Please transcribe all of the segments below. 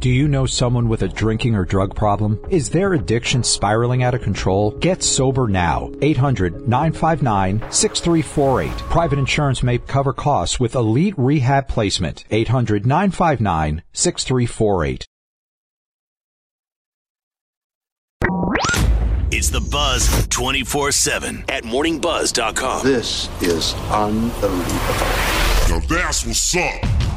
Do you know someone with a drinking or drug problem? Is their addiction spiraling out of control? Get sober now. 800-959-6348. Private insurance may cover costs with elite rehab placement. 800-959-6348. It's the Buzz 24 7 at morningbuzz.com. This is unbelievable. Now that's what's up.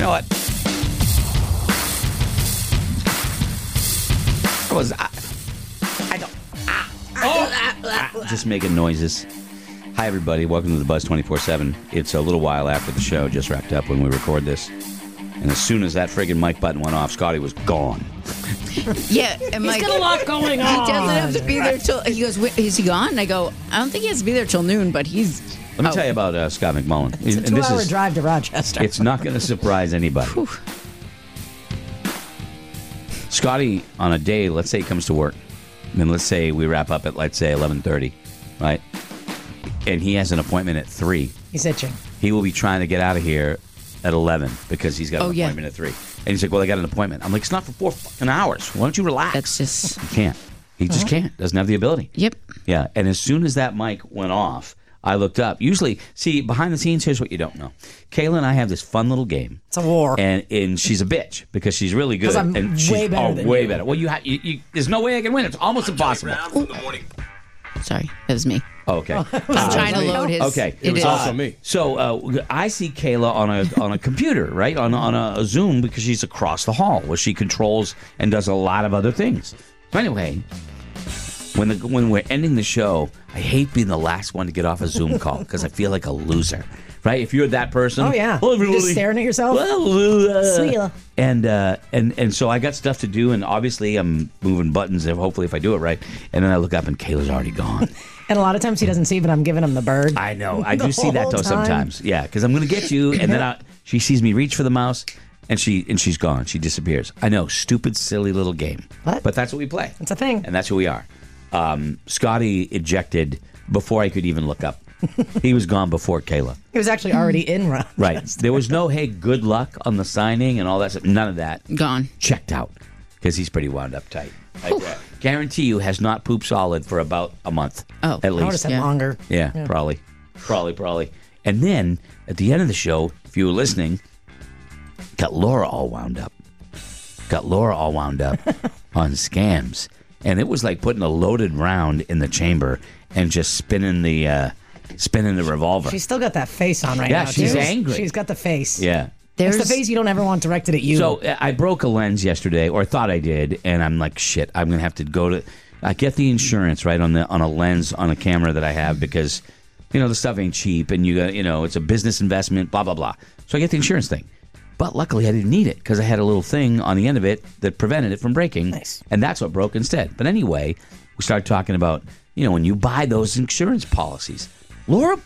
You know what? I was. I, I don't. Ah, ah Oh, ah, ah, just making noises. Hi, everybody. Welcome to the Buzz 24 7. It's a little while after the show just wrapped up when we record this. And as soon as that friggin' mic button went off, Scotty was gone. Yeah, and He's Mike, got a lot going on. he doesn't have to be there till. He goes, "Is he gone?" And I go, "I don't think he has to be there till noon, but he's." Let me Oh. tell you about uh, Scott McMullen. It's a two-hour is- drive to Rochester. It's not going to surprise anybody. Scotty, on a day, let's say he comes to work, and let's say we wrap up at let's say eleven thirty, right? And he has an appointment at three. He's itching. He will be trying to get out of here at eleven because he's got an Oh, yeah. appointment at three. And he's like, "Well, I got an appointment." I'm like, "It's not for four fucking hours. Why don't you relax?" That's just. he can't. He just can't. Doesn't have the ability. Yep. Yeah, and as soon as that mic went off, I looked up. Usually, see behind the scenes. Here's what you don't know: Kayla and I have this fun little game. It's a war. and and she's a bitch because she's really good. I'm and she's, way better oh, than way you. better. Well, you, ha- you, you there's no way I can win. It's almost impossible. Sorry, that was me. Oh, okay. I was trying to load his. Okay, it was also me. So uh, I see Kayla on a on a computer, right on on a, Zoom because she's across the hall where she controls and does a lot of other things. So anyway, when the when we're ending the show, I hate being the last one to get off a Zoom call because I feel like a loser. Right? If you're that person, Oh, yeah. Well, You're just staring at yourself? Well, uh, and uh, and and so I got stuff to do, and obviously I'm moving buttons. If hopefully if I do it right, and then I look up and Kayla's already gone. And a lot of times he doesn't see, but I'm giving him the bird. I know. I do see that though time. sometimes. Yeah, because I'm going to get you, and then I, she sees me reach for the mouse, and she and she's gone. She disappears. I know, stupid, silly little game. What? But that's what we play. It's a thing. and that's who we are. Um, Scotty ejected before I could even look up. he was gone before Kayla. He was actually already in Rochester. Right. There was no hey, good luck on the signing and all that stuff. None of that. Gone. Checked out because he's pretty wound up tight. I gu- guarantee you has not pooped solid for about a month. Oh. at I least. said Yeah. longer. Yeah, probably, probably, probably. And then at the end of the show, if you were listening, got Laura all wound up. Got Laura all wound up on scams, and it was like putting a loaded round in the chamber and just spinning the uh, spinning the revolver. She's still got that face on right Yeah, now. she's too. angry. She's got the face. yeah. It's There's the face you don't ever want directed at you. So uh, I broke a lens yesterday, or thought I did, and I'm like, shit, I'm gonna have to go to. I get the insurance right on the on a lens on a camera that I have because, you know, the stuff ain't cheap, and you got you know it's a business investment, blah blah blah. So I get the insurance thing, but luckily I didn't need it because I had a little thing on the end of it that prevented it from breaking, Nice. and that's what broke instead. But anyway, we started talking about you know when you buy those insurance policies. Laura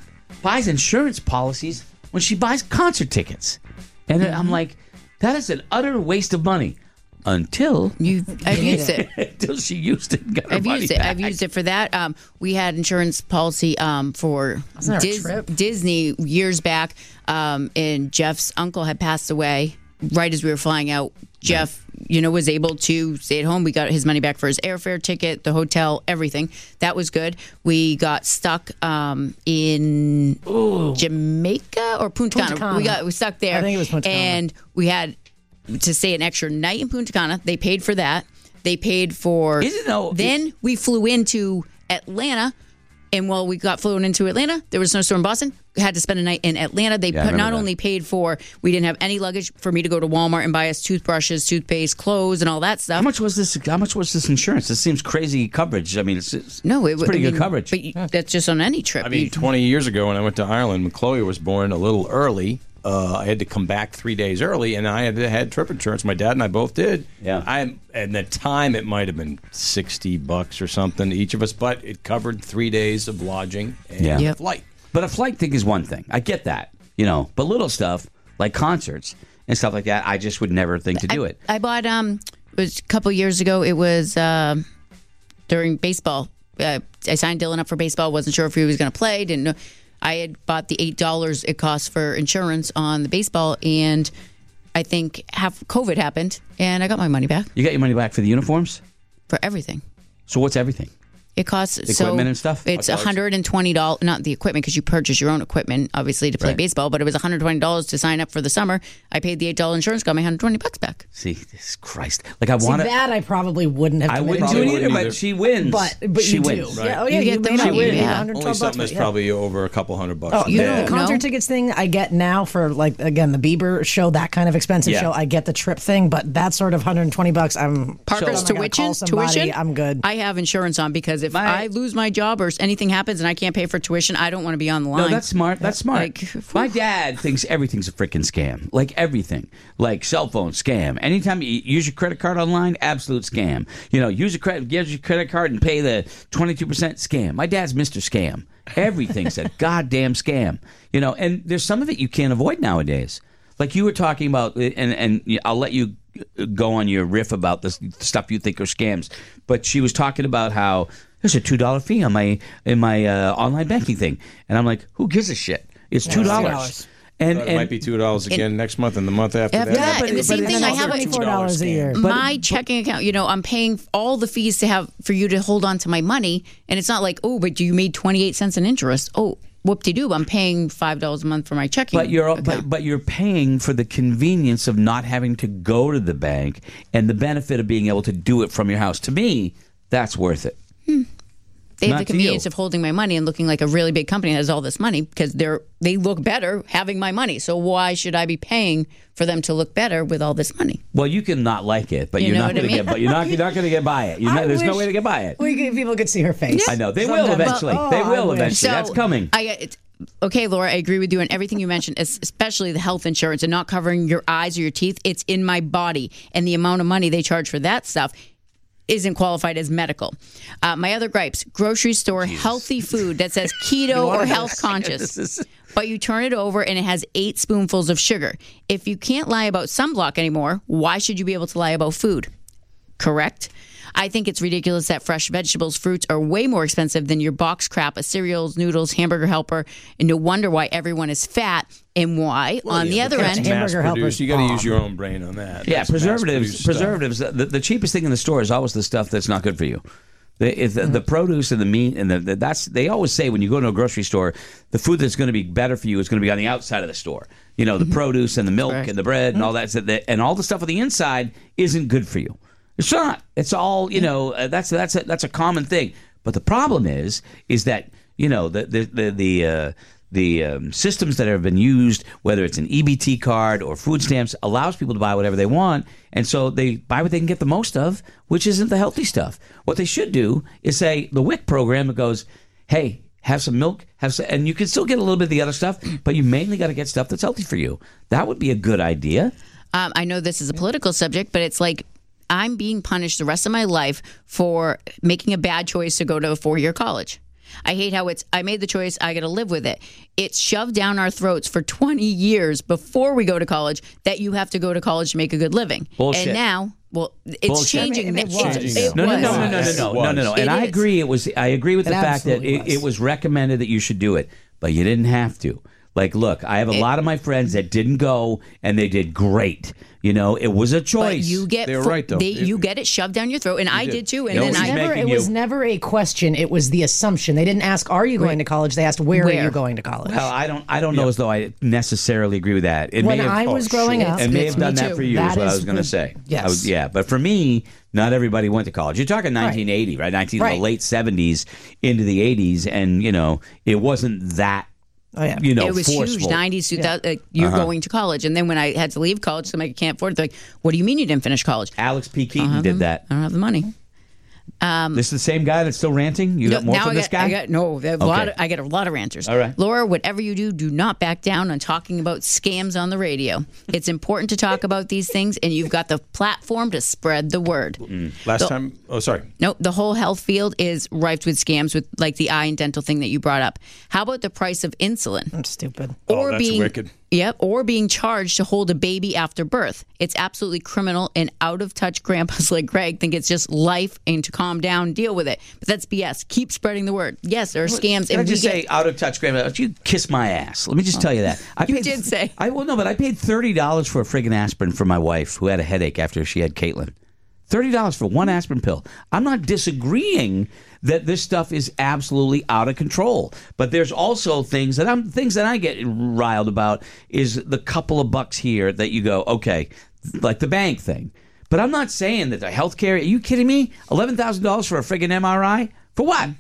buys insurance policies when she buys concert tickets, and I'm mm-hmm. like, that is an utter waste of money. Until you. I've used it. until she used it. And got I've money used it. back. I've used it for that. Um, we had insurance policy um, for Wasn't there a trip? Disney years back, um, and Jeff's uncle had passed away right as we were flying out. Jeff, you know, was able to stay at home. We got his money back for his airfare ticket, the hotel, everything. That was good. We got stuck um, in Jamaica or Punta, Punta Cana. Cana. We got we stuck there. I think it was Punta Cana. And we had to stay an extra night in Punta Cana. They paid for that. They paid for. Isn't though- Then we flew into Atlanta, and while we got flown into Atlanta, there was no storm in Boston. We had to spend a night in Atlanta. They Yeah, put, not that. only paid for, we didn't have any luggage for me to go to Walmart and buy us toothbrushes, toothpaste, clothes, and all that stuff. How stuff. much was this? How much was this insurance? This seems crazy coverage. I mean, it's, it's No, it it's pretty I good mean, coverage. But you, that's just on any trip. I mean, You- 20 years ago when I went to Ireland, when Chloe was born a little early, uh, I had to come back three days early, and I had had trip insurance. My dad and I both did. Yeah. I at the time it might have been 60 bucks or something each of us, but it covered three days of lodging and Yeah. Yep. flight. But a flight thing is one thing. I get that. you know, but little stuff like concerts and stuff like that, I just would never think to do I, it. I bought um it was a couple years ago. It was uh, during baseball. Uh, I signed Dylan up for baseball. wasn't sure if he was going to play. Didn't know. I had bought the eight dollars it cost for insurance on the baseball, and I think half COVID happened, and I got my money back You got your money back for the uniforms? for everything. So what's everything? It costs so equipment and stuff? It's hundred and twenty dollars. Not the equipment because you purchase your own equipment, obviously, to play Right. baseball. But it was one hundred twenty dollars to sign up for the summer. I paid the eight dollar insurance, got my hundred twenty bucks back. See, this Christ. Like I See, want that I probably wouldn't have. I wouldn't to. do it Probably either, but she wins. But but she you wins. do. Right. Yeah, oh yeah, You you, get the made money, it. You made yeah. Only bucks, something that's but yeah. probably over a couple hundred bucks. Oh, a you day. You know, the concert No. tickets thing I get now for like again the Bieber show, that kind of expensive Yeah. show. I get the trip thing, but that sort of 120 bucks. I'm Parker's gonna call tuition, tuition. I'm good. I have insurance on because if My- I lose my job or anything happens and I can't pay for tuition, I don't want to be on the line. No, that's smart. That's smart. Like, My dad thinks everything's a freaking scam. Like everything. Like cell phone scam. Anytime you use your credit card online, absolute scam. You know, use a credit, use your credit card and pay the twenty two percent scam. My dad's Mister Scam. Everything's a goddamn scam. You know, and there's some of it you can't avoid nowadays. Like you were talking about, and and I'll let you go on your riff about this stuff you think are scams. But she was talking about how there's a two dollar fee on my in my uh, online banking thing, and I'm like, who gives a shit? It's two dollars. And, It and might be two dollars again next month and the month after After that. that, but and the same but thing, I have a, $24 a year. my checking account. You know, I'm paying all the fees to have for you to hold on to my money, and it's not like, oh, but you made 28 cents in interest. Oh, whoop de doo, I'm paying five dollars a month for my checking. But you're but, but you're paying for the convenience of not having to go to the bank and the benefit of being able to do it from your house. To me, that's worth it. Hmm. They have not the convenience of holding my money and looking like a really big company that has all this money because they're they look better having my money. So why should I be paying for them to look better with all this money? Well, you can not like it, but You you're not what I going to get. But you're not. You're not going to get by it. Not, there's no way to get by it. we could, people could see her face. I know they will Sometimes- eventually. Oh, they will wish. eventually. That's coming. I, uh, it's, okay, Laura, I agree with you on everything you mentioned, especially the health insurance and not covering your eyes or your teeth. It's in my body, and the amount of money they charge for that stuff isn't qualified as medical. Uh, my other gripes: grocery store healthy food that says keto or health conscious. But you turn it over and it has eight spoonfuls of sugar. If you can't lie about sunblock anymore, why should you be able to lie about food? correct? I think it's ridiculous that fresh vegetables, fruits are way more expensive than your box crap of cereals, noodles, hamburger helper. And no wonder why everyone is fat and why, on the other that's end, hamburger helpers. You got to bomb. use your own brain on that. Yeah, That's preservatives. Preservatives. The, the cheapest thing in the store is always the stuff that's not good for you. The, if the, the mm-hmm. produce and the meat and the, the that's they always say when you go to a grocery store, the food that's going to be better for you is going to be on the outside of the store. You know, the mm-hmm. produce and the milk Right. and the bread and all mm-hmm. that- and all the stuff on the inside isn't good for you. It's not. It's all you know. Uh, that's that's a, that's a common thing. But the problem is, is that you know the the the the, uh, the um, systems that have been used, whether it's an EBT card or food stamps, allows people to buy whatever they want, and so they buy what they can get the most of, which isn't the healthy stuff. What they should do is say the WIC program that goes, hey. Have some milk, have some, and you can still get a little bit of the other stuff, but you mainly got to get stuff that's healthy for you. That would be a good idea. um, I know this is a political subject, but it's like I'm being punished the rest of my life for making a bad choice to go to a four year college. I hate how it's, I made the choice, I got to live with it. It's shoved down our throats for 20 years before we go to college that you have to go to college to make a good living. Bullshit. And now, well, it's Bullshit. changing. I mean, it It's- it No, no, no, no, no, no, no, no, no, no. And It I is. agree. It was. I agree with It the fact that it, was. it was recommended that you should do it, but you didn't have to. Like, look, I have a lot of my friends that didn't go, and they did great. You know, it was a But choice. you get They're fo- right, though. They, It- you get it shoved down your throat, and I did. did too. And No, then I Never, it you- was never a question. It was the assumption. They didn't ask, "Are you going to college?" They asked, "Where, Where? are you going to college?" well, I don't. I don't know as though I necessarily agree with that. It When may have, I oh, was oh, growing sure. up, it may have done that too. for you. That is what I was going to say. yes. I was- yeah, but for me, not everybody went to college. You're talking 1980, right? 19 Right. the late 70s into the 80s, and you know, it wasn't that. Oh, yeah. You know, it was forceful. huge, 90s, 2000, like, you're Uh-huh. going to college. And then when I had to leave college, so I can't afford it, they're like, what do you mean you didn't finish college? Alex P. Keaton did the- that. I don't have the money. Um, this is the same guy that's still ranting. You got more now from I this got, guy. I got no. A lot of, I get a lot of ranters. All right. Laura. Whatever you do, do not back down on talking about scams on the radio. It's important to talk about these things, and you've got the platform to spread the word. Mm. Last So- time, oh, sorry. No, the whole health field is rife with scams, with like the eye and dental thing that you brought up. How about the price of insulin? I'm stupid. Oh, that's being wicked. Yep, or being charged to hold a baby after birth. It's absolutely criminal and out of touch grandpas like Greg think it's just life and to calm down, deal with it. But that's BS. Keep spreading the word. Yes, there are scams Can I just say, out of touch, grandma? You kiss my ass. Let me just tell you that. I You did say. I well, no, but I paid thirty dollars for a friggin' aspirin for my wife who had a headache after she had Caitlin. Thirty dollars for one aspirin pill. I'm not disagreeing that this stuff is absolutely out of control, but there's also things that I'm things that I get riled about is the couple of bucks here that you go, okay, like the bank thing. But I'm not saying that the healthcare. Are you kidding me? Eleven thousand dollars for a friggin' MRI for what?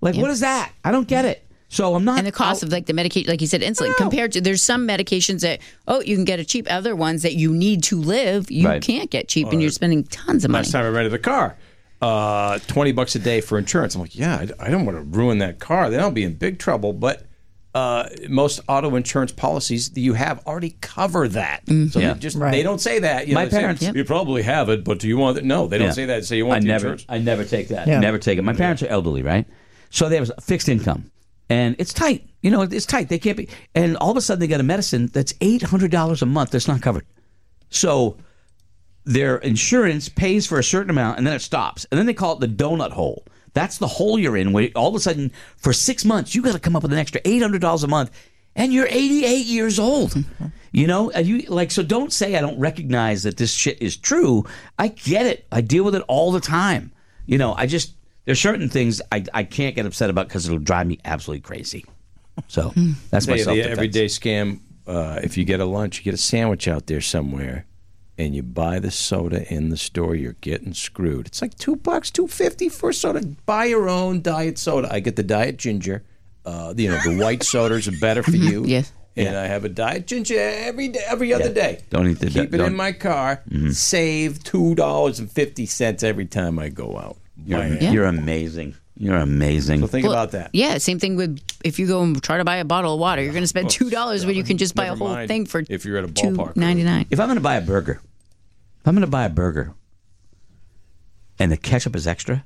Like what is that? I don't get it. So I'm not. and the cost of like the medication, like you said, insulin, compared to there's some medications that oh you can get a cheap, other ones that you need to live you Right. can't get cheap, and you're spending tons of money. Last time I rented a car, uh, twenty bucks a day for insurance. I'm like, yeah, I, I don't want to ruin that car. Then I'll be in big trouble. But uh, most auto insurance policies that you have already cover that. So Mm-hmm. Yeah. they just Right. they don't say that. You My know, they say, parents- Yep. you probably have it, but do you want it? No, they don't Yeah. say that. They say you want I the never, insurance. I never take that. Yeah. Never take it. My parents are elderly, right? So they have a fixed income, and it's tight. You know, it's tight. They can't be. And all of a sudden, they got a medicine that's eight hundred dollars a month that's not covered. So their insurance pays for a certain amount, and then it stops, and then they call it the donut hole. That's the hole you're in. Where all of a sudden, for six months, you got to come up with an extra eight hundred dollars a month, and you're 88 years old. You know, and you like so. Don't say I don't recognize that this shit is true. I get it. I deal with it all the time. You know, I just there's certain things I I can't get upset about because it'll drive me absolutely crazy. So that's my Say self the everyday scam. Uh, if you get a lunch, you get a sandwich out there somewhere, and you buy the soda in the store, you're getting screwed. It's like two bucks, two fifty for a soda. Buy your own diet soda. I get the diet ginger. Uh, you know the white sodas are better for you. Yes. And I have a diet ginger every day, every other day. Don't eat the- ginger. Keep it don't- Mm-hmm. in my car. Save two dollars and fifty cents every time I go out. You're, it. you're amazing. You're amazing. So think Well, about that. Yeah, same thing with if you go and try to buy a bottle of water, you're going to spend two dollars when you can just buy a whole thing for if you're at a two ballpark. ninety nine. If I'm going to buy a burger, if I'm going to buy a burger, and the ketchup is extra,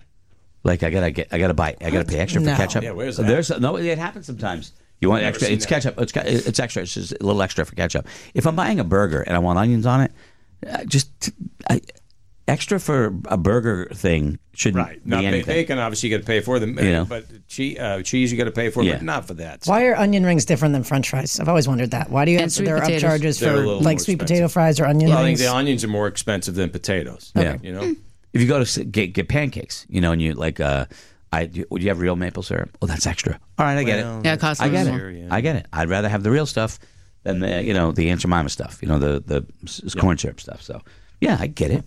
like I gotta get, I gotta buy, I gotta pay extra No. for ketchup. Yeah, where's that? There's no, it happens sometimes. You want extra? It's that. ketchup. It's it's extra. It's just a little extra for ketchup. If I'm buying a burger and I want onions on it, uh, just I, extra for a burger thing shouldn't Right. be Not ba- anything. bacon, obviously, you got to pay for them. You know. But cheese, uh, cheese you got to pay for, Yeah. but not for that. Why are onion rings different than French fries? I've always wondered that. Why do you And have sweet there are potatoes. upcharges They're for like sweet expensive. potato fries or onion Well, I think the onions are more expensive than potatoes. Yeah. You know? If you go to get get pancakes, you know, and you like, uh, I do- would you have real maple syrup? Well, that's extra. All right, I get Well, it. Yeah, it costs I get more. it. I get it. I'd rather have the real stuff than the you know the Aunt Jemima stuff. You know the the s- corn syrup stuff. So yeah, I get it.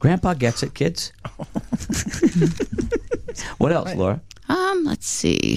Grandpa gets it, kids. what else, Laura? Um, let's see.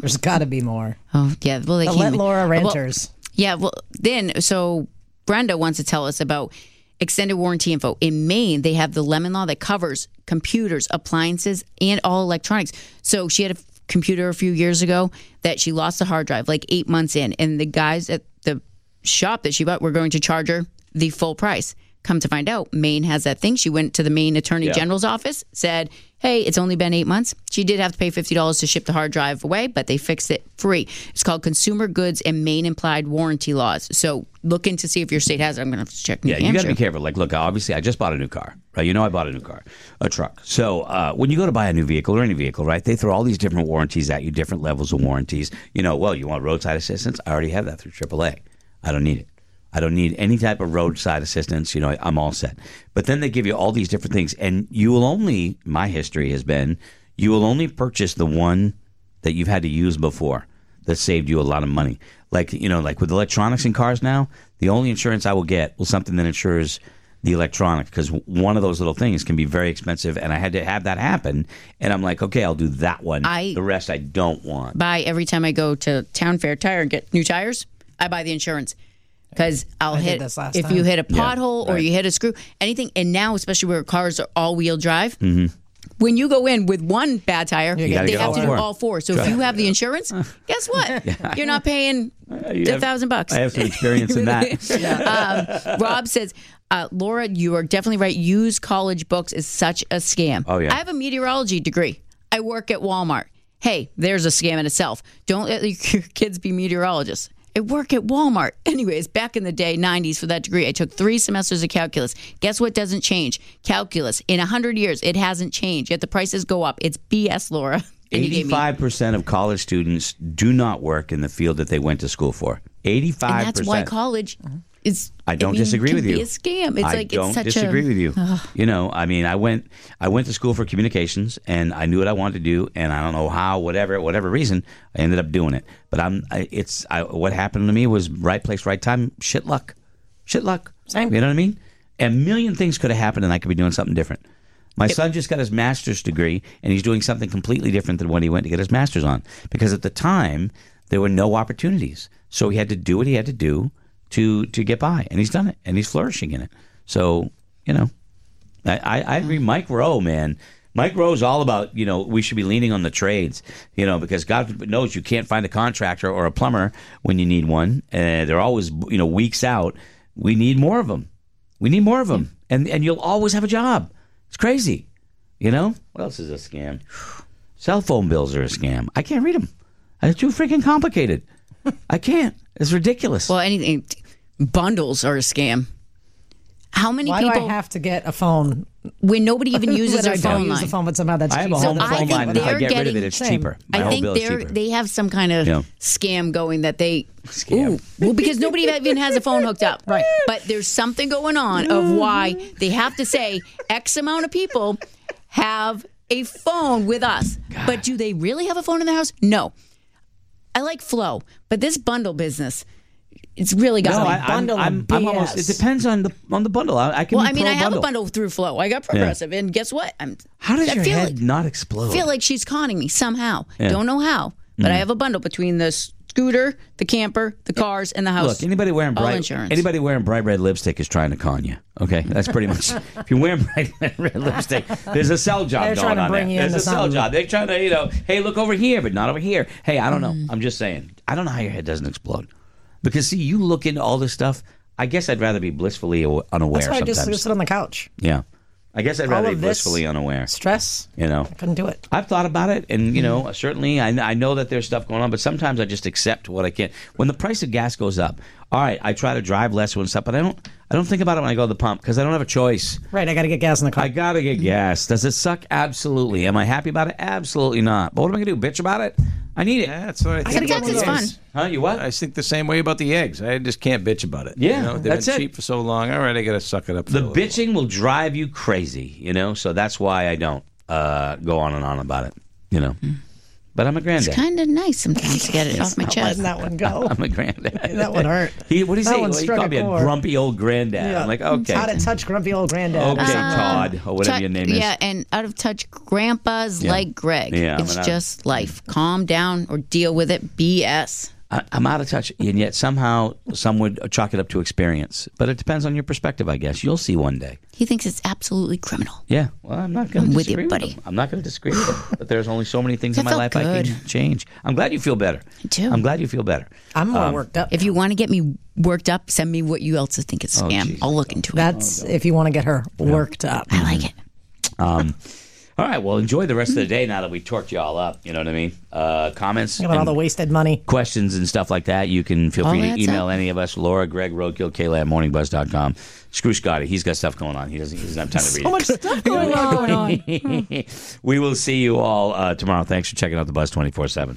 There's got to be more. Oh yeah, well they But came let in- Laura well. Yeah, well, then, so Brenda wants to tell us about extended warranty info. In Maine, they have the Lemon Law that covers computers, appliances, and all electronics. So she had a f- computer a few years ago that she lost the hard drive like eight months in, and the guys at the shop that she bought were going to charge her the full price. Come to find out, Maine has that thing. She went to the Maine Attorney General's office, said, Hey, it's only been eight months. She did have to pay $50 to ship the hard drive away, but they fixed it free. It's called Consumer Goods and Maine Implied Warranty Laws. So look into see if your state has it. I'm going to have to check New Yeah, you got to be careful. Like, look, obviously, I just bought a new car, right? You know, I bought a new car, a truck. So uh, when you go to buy a new vehicle or any vehicle, right, they throw all these different warranties at you, different levels of warranties. You know, well, you want roadside assistance? I already have that through AAA. I don't need it. I don't need any type of roadside assistance. You know, I'm all set. But then they give you all these different things, and you will only. My history has been you will only purchase the one that you've had to use before that saved you a lot of money. Like you know, like with electronics in cars now, the only insurance I will get will something that insures the electronics because one of those little things can be very expensive, and I had to have that happen. And I'm like, okay, I'll do that one. I- the rest I don't want. buy every time I go to Town Fair Tire and get new tires. I buy the insurance because I'll I hit this last if time. you hit a Yeah, pothole or right. you hit a screw, anything. And now, especially where cars are all wheel drive, Mm-hmm. when you go in with one bad tire, gotta they have all to do all four. So if you have the insurance, guess what? You're not paying a thousand bucks. I have some experience in that. um, Rob says, uh, Laura, you are definitely right. Use college books is such a scam. Oh, yeah. I have a meteorology degree. I work at Walmart. Hey, there's a scam in itself. Don't let your kids be meteorologists. I work at Walmart. Anyways, back in the day, 90s, for that degree, I took three semesters of calculus. Guess what doesn't change? Calculus. In 100 years, it hasn't changed, yet the prices go up. It's BS, Laura. And you gave me- Eighty-five percent of college students do not work in the field that they went to school for. Eighty-five And that's why college mm-hmm. Is. I don't mean, disagree can with be you. a scam. It's I like don't it's such disagree a, with you. You know, I mean, I went I went to school for communications, and I knew what I wanted to do, and I don't know how, whatever, whatever reason, I ended up doing it. But I'm, I, it's I, what happened to me was right place, right time, shit luck, shit luck. Same. You know what I mean? A million things could have happened, and I could be doing something different. My son just got his master's degree, and he's doing something completely different than what he went to get his master's on. Because at the time, there were no opportunities, so he had to do what he had to do to to get by, and he's done it, and he's flourishing in it. So you know, I, I, I agree. Mike Rowe, man. Mike Rowe's all about, you know, we should be leaning on the trades, you know, because God knows you can't find a contractor or a plumber when you need one. Uh, they're always, you know, weeks out. We need more of them. We need more of them. And, and you'll always have a job. It's crazy. You know? What else is a scam? Cell phone bills are a scam. I can't read them. It's too freaking complicated. I can't. It's ridiculous. Well, anything. Bundles are a scam. How many Why do people I have to get a phone? when nobody even uses When their I don't phone use line? the phone, but somehow that's I have a cheaper home than I phone line. and If I they're get rid of getting- it, it's Same. cheaper. My I whole think bill is they're cheaper. they have some kind of Yeah. scam going that they Scam. Ooh, well, because nobody even has a phone hooked up. Right. But there's something going on of why they have to say X amount of people have a phone with us. But do they really have a phone in their house? No. I like Flo, but this bundle business, it's really got No, me. I, I'm, bundle I'm, I'm almost. It depends on the on the bundle. I, I can. well, I mean, I have bundle. a bundle through Flo. I got Progressive, and guess what? I'm. How does I your feel head like, not explode? feel like she's conning me somehow. Yeah. Don't know how, but I mm. have a bundle between the scooter, the camper, the cars, and the house. Look, anybody wearing All bright insurance. anybody wearing bright red lipstick is trying to con you. Okay, that's pretty much. if you're wearing bright red lipstick, there's a sell job They're going trying to on bring there. you There's into a sell job. They're trying to, you know, hey, look over here, but not over here. Hey, I don't know. Mm. I'm just saying. I don't know how your head doesn't explode, because see, you look into all this stuff. I guess I'd rather be blissfully unaware That's why I sometimes. just sit on the couch. yeah, I guess I'd rather be blissfully unaware. Stress. You know, I Couldn't do it. I've thought about it, and you hmm. know, certainly I, I know that there's stuff going on, but sometimes I just accept what I can. When the price of gas goes up, all right, I try to drive less when stuff, but I don't. I don't think about it when I go to the pump because I don't have a choice. Right. I got to get gas in the car. I gotta get gas. Does it suck? Absolutely. Am I happy about it? Absolutely not. But what am I gonna do? Bitch about it? I need it. Yeah, that's what I think. Sometimes about it's fun. Huh? You what? I think the same way about the eggs. I just can't bitch about it. Yeah, you know, they've that's been it. cheap for so long. All right, I got to suck it up. for the a little bitching will drive you crazy. You know, so that's why I don't uh, go on and on about it. You know, but I'm a granddad. It's kind of nice sometimes to get it off my Letting chest. that one go. I'm a granddad. that one hurt. He, what do you That say? one He struck called a me a grumpy old granddad. I'm like, okay. How to touch grumpy old granddad. Okay, Uh, Todd, or whatever Tou- your name is. Yeah, and out of touch grandpas Yeah. like Greg. Yeah, it's I'm just life. Calm down or deal with it. BS. I, I'm out of touch, and yet somehow some would chalk it up to experience. But it depends on your perspective, I guess. You'll see one day. He thinks it's absolutely criminal. Yeah, well, I'm not going to with you, disagree with buddy. him. I'm not going to disagree with him. But there's only so many things I in my felt life I good. can change. I'm glad you feel better. Me too. I'm glad you feel better. I'm more Um, worked up. If you want to get me worked up, send me what you else think is Oh, scam. geez. I'll look into it. That's if you want to get her worked up. I like it. Um, all right, well, enjoy the rest of the day now that we torqued you all up. You know what I mean? Uh, comments, Think about all the wasted money. questions, and stuff like that. You can feel free to email any of us, Laura, Greg, Roadkill, Kayla at morningbuzz.com. Screw Scotty. He's got stuff going on. He doesn't, he doesn't have time to read So it. much stuff going on. we will see you all uh, tomorrow. Thanks for checking out the Buzz 24 7.